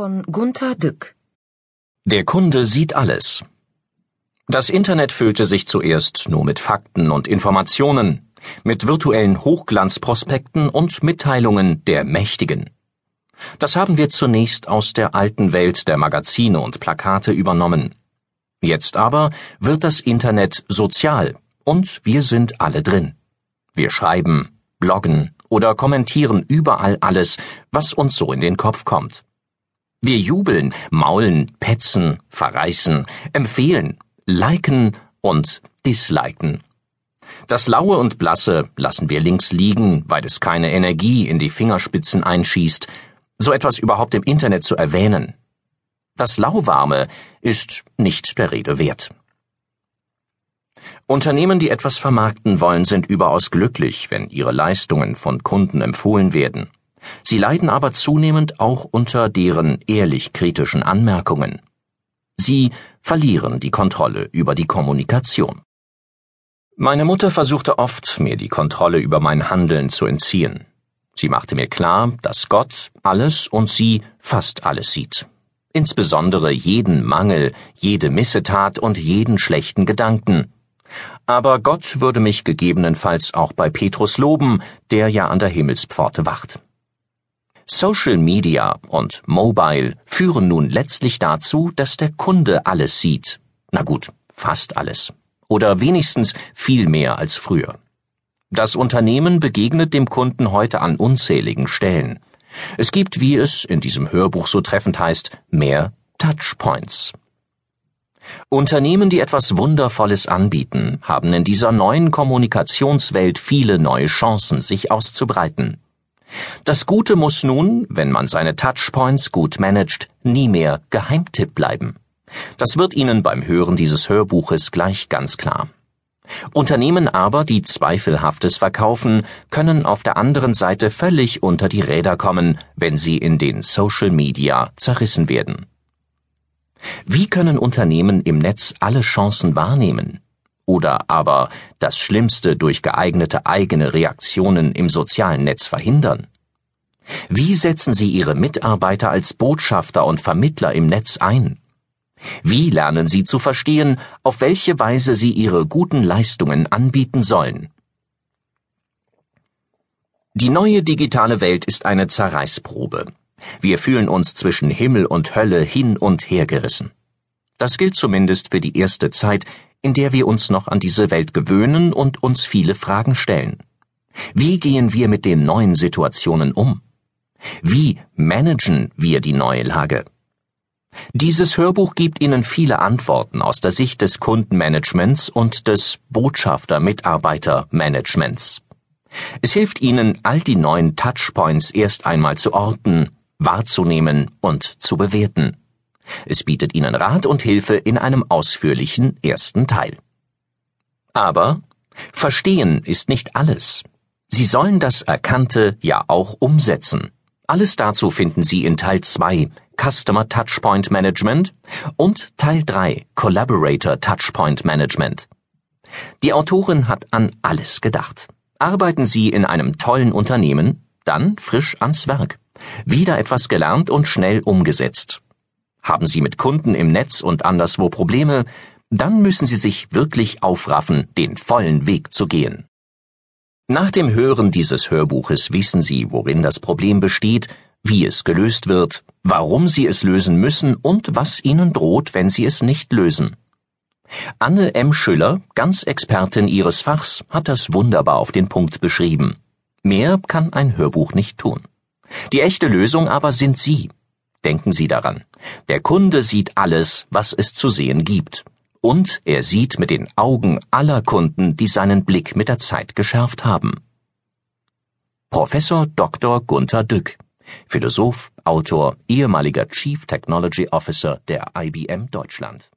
von Gunther Dück Der Kunde sieht alles. Das Internet füllte sich zuerst nur mit Fakten und Informationen, mit virtuellen Hochglanzprospekten und Mitteilungen der Mächtigen. Das haben wir zunächst aus der alten Welt der Magazine und Plakate übernommen. Jetzt aber wird das Internet sozial und wir sind alle drin. Wir schreiben, bloggen, oder kommentieren überall alles, was uns so in den Kopf kommt. Wir jubeln, maulen, petzen, verreißen, empfehlen, liken und disliken. Das Laue und Blasse lassen wir links liegen, weil es keine Energie in die Fingerspitzen einschießt, so etwas überhaupt im Internet zu erwähnen. Das Lauwarme ist nicht der Rede wert. Unternehmen, die etwas vermarkten wollen, sind überaus glücklich, wenn ihre Leistungen von Kunden empfohlen werden. Sie leiden aber zunehmend auch unter deren ehrlich kritischen Anmerkungen. Sie verlieren die Kontrolle über die Kommunikation. Meine Mutter versuchte oft, mir die Kontrolle über mein Handeln zu entziehen. Sie machte mir klar, dass Gott alles und sie fast alles sieht. Insbesondere jeden Mangel, jede Missetat und jeden schlechten Gedanken, aber Gott würde mich gegebenenfalls auch bei Petrus loben, der ja an der Himmelspforte wacht. Social Media und Mobile führen nun letztlich dazu, dass der Kunde alles sieht. Na gut, fast alles. Oder wenigstens viel mehr als früher. Das Unternehmen begegnet dem Kunden heute an unzähligen Stellen. Es gibt, wie es in diesem Hörbuch so treffend heißt, mehr Touchpoints. Unternehmen, die etwas Wundervolles anbieten, haben in dieser neuen Kommunikationswelt viele neue Chancen, sich auszubreiten. Das Gute muss nun, wenn man seine Touchpoints gut managt, nie mehr Geheimtipp bleiben. Das wird Ihnen beim Hören dieses Hörbuches gleich ganz klar. Unternehmen aber, die Zweifelhaftes verkaufen, können auf der anderen Seite völlig unter die Räder kommen, wenn sie in den Social Media zerrissen werden. Wie können Unternehmen im Netz alle Chancen wahrnehmen? Oder aber das Schlimmste durch geeignete eigene Reaktionen im sozialen Netz verhindern? Wie setzen Sie Ihre Mitarbeiter als Botschafter und Vermittler im Netz ein? Wie lernen Sie zu verstehen, auf welche Weise Sie Ihre guten Leistungen anbieten sollen? Die neue digitale Welt ist eine Zerreißprobe. Wir fühlen uns zwischen Himmel und Hölle hin und her gerissen. Das gilt zumindest für die erste Zeit, in der wir uns noch an diese Welt gewöhnen und uns viele Fragen stellen. Wie gehen wir mit den neuen Situationen um? Wie managen wir die neue Lage? Dieses Hörbuch gibt Ihnen viele Antworten aus der Sicht des Kundenmanagements und des Botschafter-Mitarbeiter-Managements. Es hilft Ihnen, all die neuen Touchpoints erst einmal zu orten wahrzunehmen und zu bewerten. Es bietet Ihnen Rat und Hilfe in einem ausführlichen ersten Teil. Aber Verstehen ist nicht alles. Sie sollen das Erkannte ja auch umsetzen. Alles dazu finden Sie in Teil 2 Customer Touchpoint Management und Teil 3 Collaborator Touchpoint Management. Die Autorin hat an alles gedacht. Arbeiten Sie in einem tollen Unternehmen, dann frisch ans Werk. Wieder etwas gelernt und schnell umgesetzt. Haben Sie mit Kunden im Netz und anderswo Probleme, dann müssen Sie sich wirklich aufraffen, den vollen Weg zu gehen. Nach dem Hören dieses Hörbuches wissen Sie, worin das Problem besteht, wie es gelöst wird, warum Sie es lösen müssen und was Ihnen droht, wenn Sie es nicht lösen. Anne M. Schüller, ganz Expertin ihres Fachs, hat das wunderbar auf den Punkt beschrieben. Mehr kann ein Hörbuch nicht tun. Die echte Lösung aber sind Sie. Denken Sie daran. Der Kunde sieht alles, was es zu sehen gibt. Und er sieht mit den Augen aller Kunden, die seinen Blick mit der Zeit geschärft haben. Professor Dr. Gunther Dück, Philosoph, Autor, ehemaliger Chief Technology Officer der IBM Deutschland.